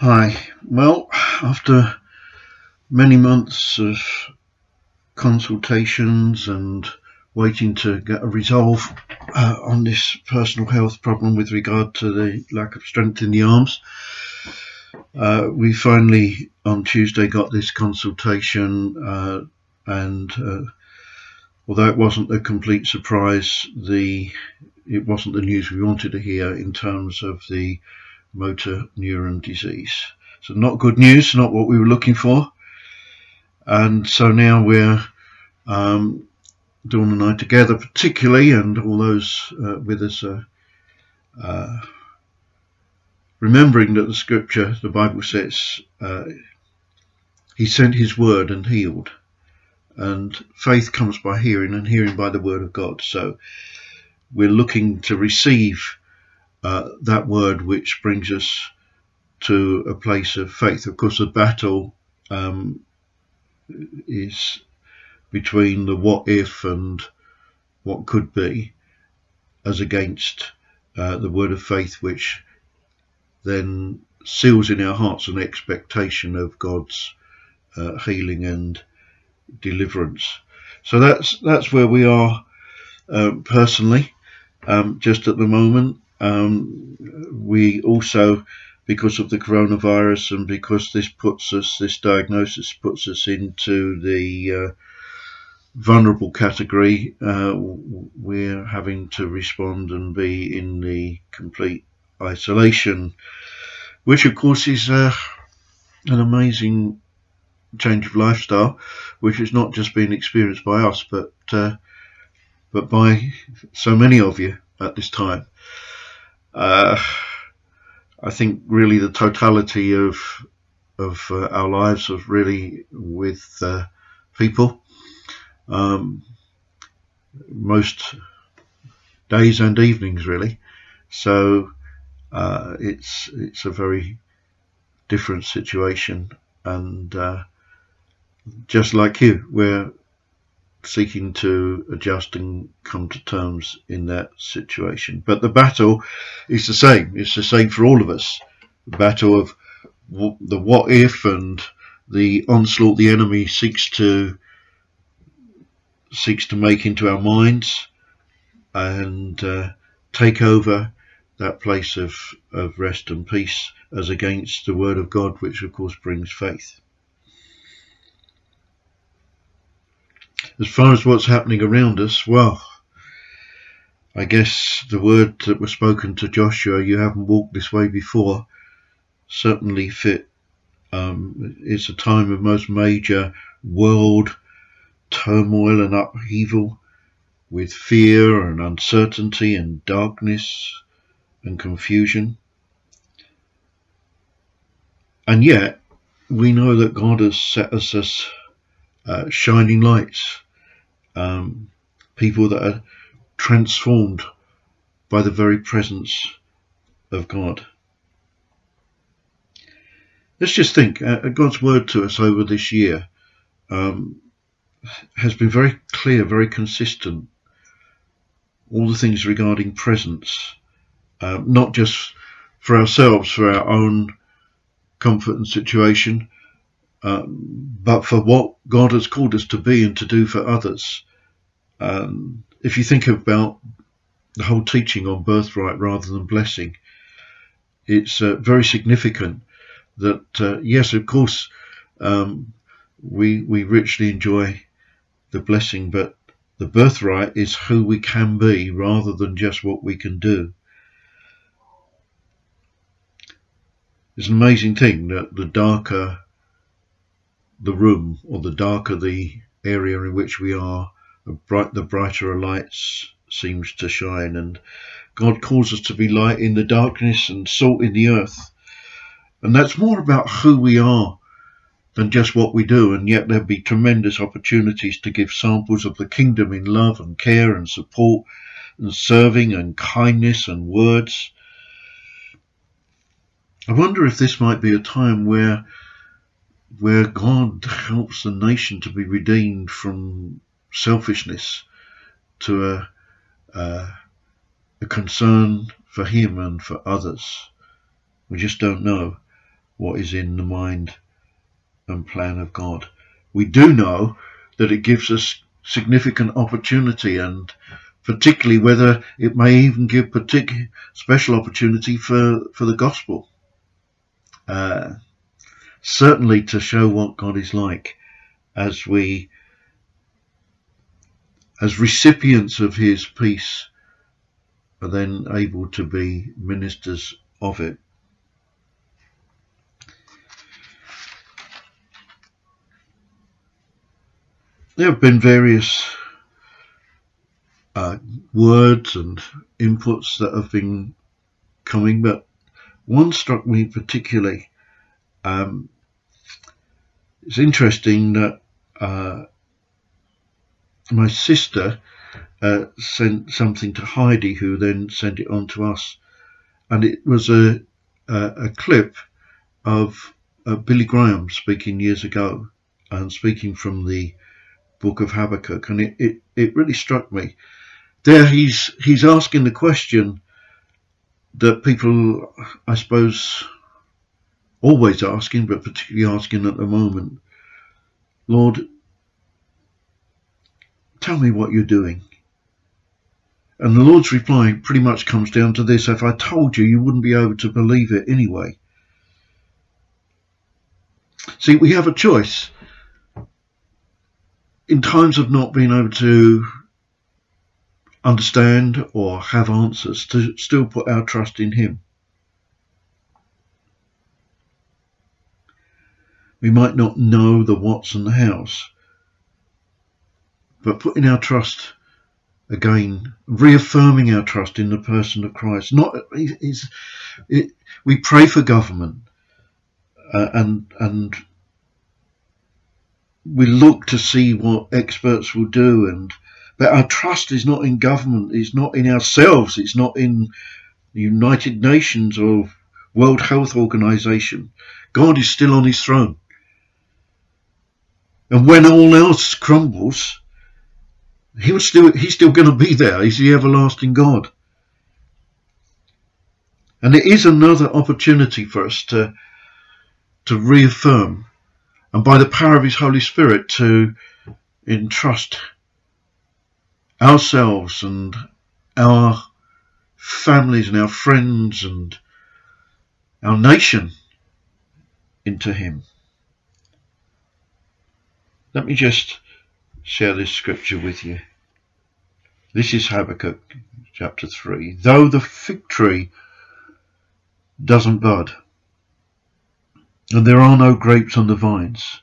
Hi. Well, after many months of consultations and waiting to get a resolve uh, on this personal health problem with regard to the lack of strength in the arms, uh, we finally on Tuesday got this consultation, uh, and uh, although it wasn't a complete surprise, the it wasn't the news we wanted to hear in terms of the motor neuron disease. So not good news, not what we were looking for. And so now we're um, Dawn and I together, particularly, and all those uh, with us, uh, uh, remembering that the Scripture, the Bible says, uh, He sent His word and healed, and faith comes by hearing, and hearing by the word of God. So we're looking to receive uh, that word which brings us to a place of faith. Of course, the battle um, is between the what if and what could be, as against uh, the word of faith, which then seals in our hearts an expectation of God's uh, healing and deliverance. So that's that's where we are um, personally, um, just at the moment. Um, we also, because of the coronavirus and because this puts us, this diagnosis puts us into the uh, vulnerable category, uh, we're having to respond and be in the complete isolation, which of course is uh, an amazing change of lifestyle, which has not just been experienced by us, but uh, but by so many of you at this time. Uh, I think really the totality of of uh, our lives was really with uh, people. Um, most days and evenings, really. So uh, it's it's a very different situation, and uh, just like you, we're seeking to adjust and come to terms in that situation. But the battle is the same. It's the same for all of us. The battle of the what if and the onslaught the enemy seeks to seeks to make into our minds and uh, take over that place of, of rest and peace as against the word of God, which of course brings faith. As far as what's happening around us, well, I guess the word that was spoken to Joshua, you haven't walked this way before, certainly fit. Um, it's a time of most major world turmoil and upheaval with fear and uncertainty and darkness and confusion. And yet, we know that God has set us as uh, shining lights um, people that are transformed by the very presence of God. Let's just think uh, God's word to us over this year um, has been very clear, very consistent. All the things regarding presence, uh, not just for ourselves, for our own comfort and situation, um, but for what God has called us to be and to do for others. Um, if you think about the whole teaching on birthright rather than blessing, it's uh, very significant that uh, yes, of course, um, we we richly enjoy the blessing, but the birthright is who we can be rather than just what we can do. It's an amazing thing that the darker the room or the darker the area in which we are, bright, the brighter a light seems to shine. And God calls us to be light in the darkness and salt in the earth. And that's more about who we are than just what we do. And yet there'll be tremendous opportunities to give samples of the kingdom in love and care and support and serving and kindness and words. I wonder if this might be a time where where God helps the nation to be redeemed from selfishness to a, a, a concern for him and for others. We just don't know. what is in the mind and plan of God. We do know that it gives us significant opportunity and particularly whether it may even give particular special opportunity for, for the gospel. Uh, certainly to show what God is like as we as recipients of his peace are then able to be ministers of it. There have been various uh, words and inputs that have been coming, but one struck me particularly. Um, it's interesting that uh, my sister uh, sent something to Heidi, who then sent it on to us, and it was a a, a clip of uh, Billy Graham speaking years ago, and speaking from the book of Habakkuk, and it, it, it really struck me. There, he's he's asking the question that people, I suppose, always asking, but particularly asking at the moment, Lord, tell me what you're doing. And the Lord's reply pretty much comes down to this if I told you, you wouldn't be able to believe it anyway. See, we have a choice. In times of not being able to understand or have answers, to still put our trust in Him. We might not know the what's and the hows, but putting our trust again, reaffirming our trust in the person of Christ. Not is it, we pray for government uh, and and we look to see what experts will do and but our trust is not in government it's not in ourselves it's not in the united nations or world health organization god is still on his throne and when all else crumbles he was still he's still going to be there. He's the everlasting God. And it is another opportunity for us to to reaffirm and by the power of his Holy Spirit to entrust ourselves and our families and our friends and our nation into him. Let me just share this scripture with you. This is Habakkuk chapter 3. Though the fig tree doesn't bud, and there are no grapes on the vines,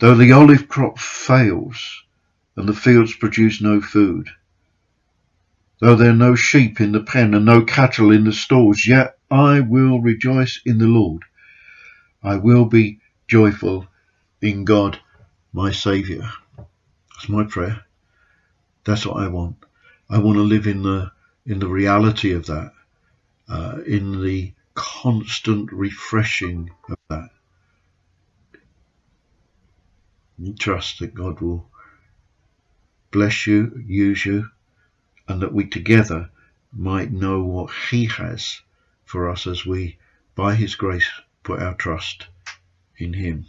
though the olive crop fails, and the fields produce no food, though there are no sheep in the pen and no cattle in the stalls, yet I will rejoice in the Lord. I will be joyful in God my Saviour. That's my prayer. That's what I want. I want to live in the in the reality of that, uh, in the constant refreshing of that. And trust that God will bless you, use you, and that we together might know what He has for us as we, by His grace, put our trust in Him.